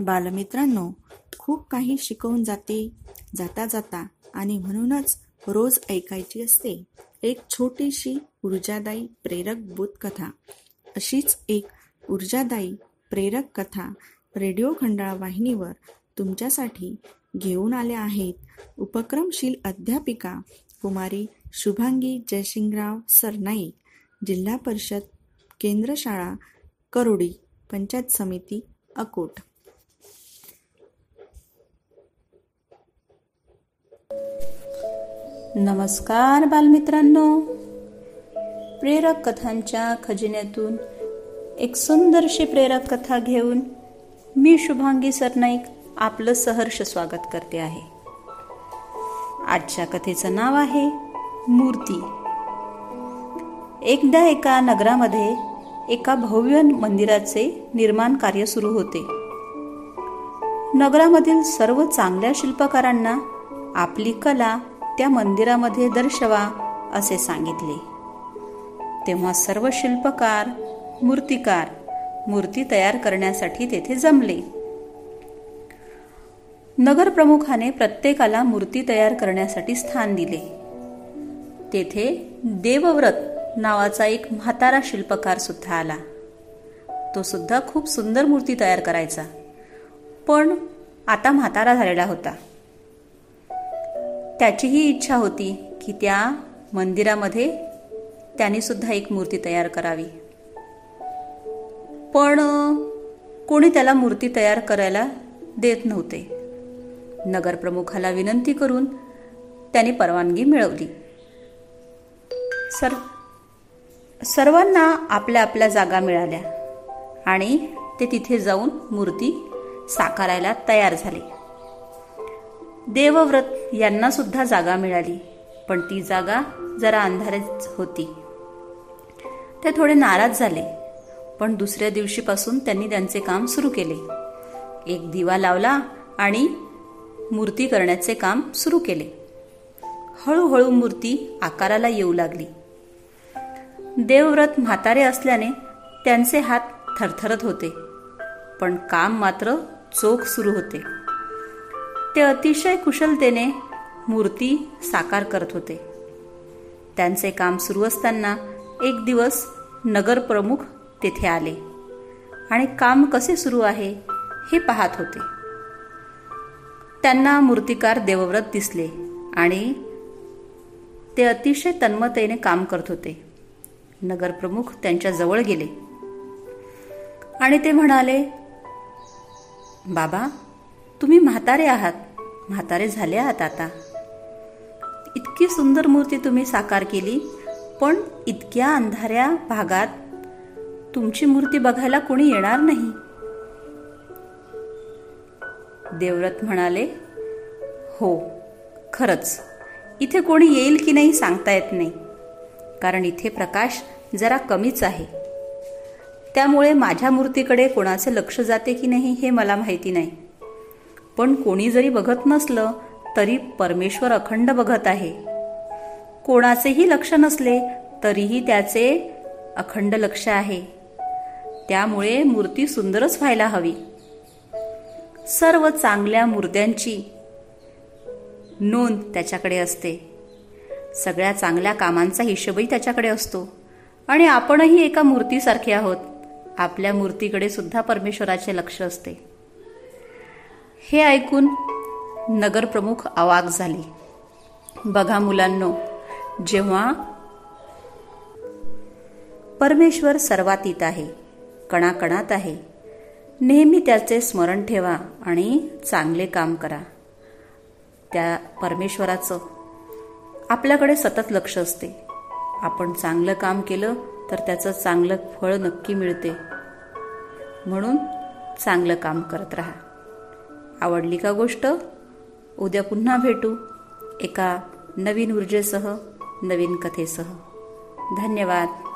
बालमित्रांनो खूप काही शिकवून जाते जाता जाता आणि म्हणूनच रोज ऐकायची असते. एक छोटीशी ऊर्जादायी प्रेरक बोधकथा. अशीच एक ऊर्जादायी प्रेरक कथा रेडिओ खंडाळा वाहिनीवर तुमच्यासाठी घेऊन आल्या आहेत उपक्रमशील अध्यापिका कुमारी शुभांगी जयसिंगराव सरनाईक जिल्हा परिषद केंद्र शाळा करोडी पंचायत समिती अकोट. नमस्कार बालमित्रांनो. प्रेरक कथांच्या खजिन्यातून एक सुंदरशी प्रेरक कथा घेऊन मी शुभांगी सरनाईक आपलं सहर्ष स्वागत करते आहे. आजच्या कथेचं नाव आहे मूर्ती. एकदा एका नगरामध्ये एका भव्य मंदिराचे निर्माण कार्य सुरू होते. नगरामधील सर्व चांगल्या शिल्पकारांना आपली कला त्या मंदिरामध्ये दर्शवा असे सांगितले. तेव्हा सर्व शिल्पकार मूर्तिकार मूर्ती तयार करण्यासाठी तेथे जमले. नगरप्रमुखाने प्रत्येकाला मूर्ती तयार करण्यासाठी स्थान दिले. तेथे देवव्रत नावाचा एक म्हातारा शिल्पकार सुद्धा आला. तो सुद्धा खूप सुंदर मूर्ती तयार करायचा. पण आता म्हातारा झालेला होता. त्याचीही इच्छा होती की त्या मंदिरामध्ये त्याने सुद्धा एक मूर्ती तयार करावी. पण कोणी त्याला मूर्ती तयार करायला देत नव्हते. नगरप्रमुखाला विनंती करून त्याने परवानगी मिळवली. सर सर्वांना आपल्या आपल्या जागा मिळाल्या आणि ते तिथे जाऊन मूर्ती साकारायला तयार झाले. देवव्रत यांना सुद्धा जागा मिळाली पण ती जागा जरा अंधारेच होती. ते थोडे नाराज झाले पण दुसऱ्या दिवशीपासून त्यांनी त्यांचे काम सुरू केले. एक दिवा लावला आणि मूर्ती करण्याचे काम सुरू केले. हळूहळू मूर्ती आकाराला येऊ लागली. देवव्रत म्हातारे असल्याने त्यांचे हात थरथरत होते पण काम मात्र चोख सुरू होते. ते अतिशय कुशलतेने मूर्ती साकार करत होते. त्यांचे काम सुरू असताना एक दिवस नगरप्रमुख तेथे आले आणि काम कसे सुरू आहे हे पाहत होते. त्यांना मूर्तिकार देवव्रत दिसले आणि ते अतिशय तन्मतेने काम करत होते. नगरप्रमुख त्यांच्या जवळ गेले आणि ते म्हणाले बाबा तुम्ही म्हातारे आहात. म्हातारे झाले आहात आता. इतकी सुंदर मूर्ती तुम्ही साकार केली पण इतक्या अंधाऱ्या भागात तुमची मूर्ती बघायला कोणी येणार नाही. देवव्रत म्हणाले हो खरंच. इथे कोणी येईल की नाही सांगता येत नाही. कारण इथे प्रकाश जरा कमीच आहे. त्यामुळे माझ्या मूर्तीकडे कोणाचे लक्ष जाते की नाही हे मला माहिती नाही. पण कोणी जरी बघत नसलं तरी परमेश्वर अखंड बघत आहे. कोणाचेही लक्ष नसले तरीही त्याचे अखंड लक्ष आहे. त्यामुळे मूर्ती सुंदरच व्हायला हवी. सर्व चांगल्या मूर्त्यांची नोंद त्याच्याकडे असते. सगळ्या चांगल्या कामांचा हिशोबही त्याच्याकडे असतो. आणि आपणही एका मूर्तीसारखे आहोत. आपल्या मूर्तीकडे सुद्धा परमेश्वराचे लक्ष असते. हे ऐकून नगरप्रमुख अवाक झाले. बघा मुलांनो जेव्हा परमेश्वर सर्वातीत आहे कणाकणात आहे नेहमी त्याचे स्मरण ठेवा आणि चांगले काम करा. त्या परमेश्वराचं आपल्याकडे सतत लक्ष असते. आपण चांगलं काम केलं तर त्याचं चांगलं फळ नक्की मिळते. म्हणून चांगलं काम करत राहा. आवडली का गोष्ट? उद्या पुन्हा भेटू एका नवीन ऊर्जेसह नवीन कथेसह. धन्यवाद.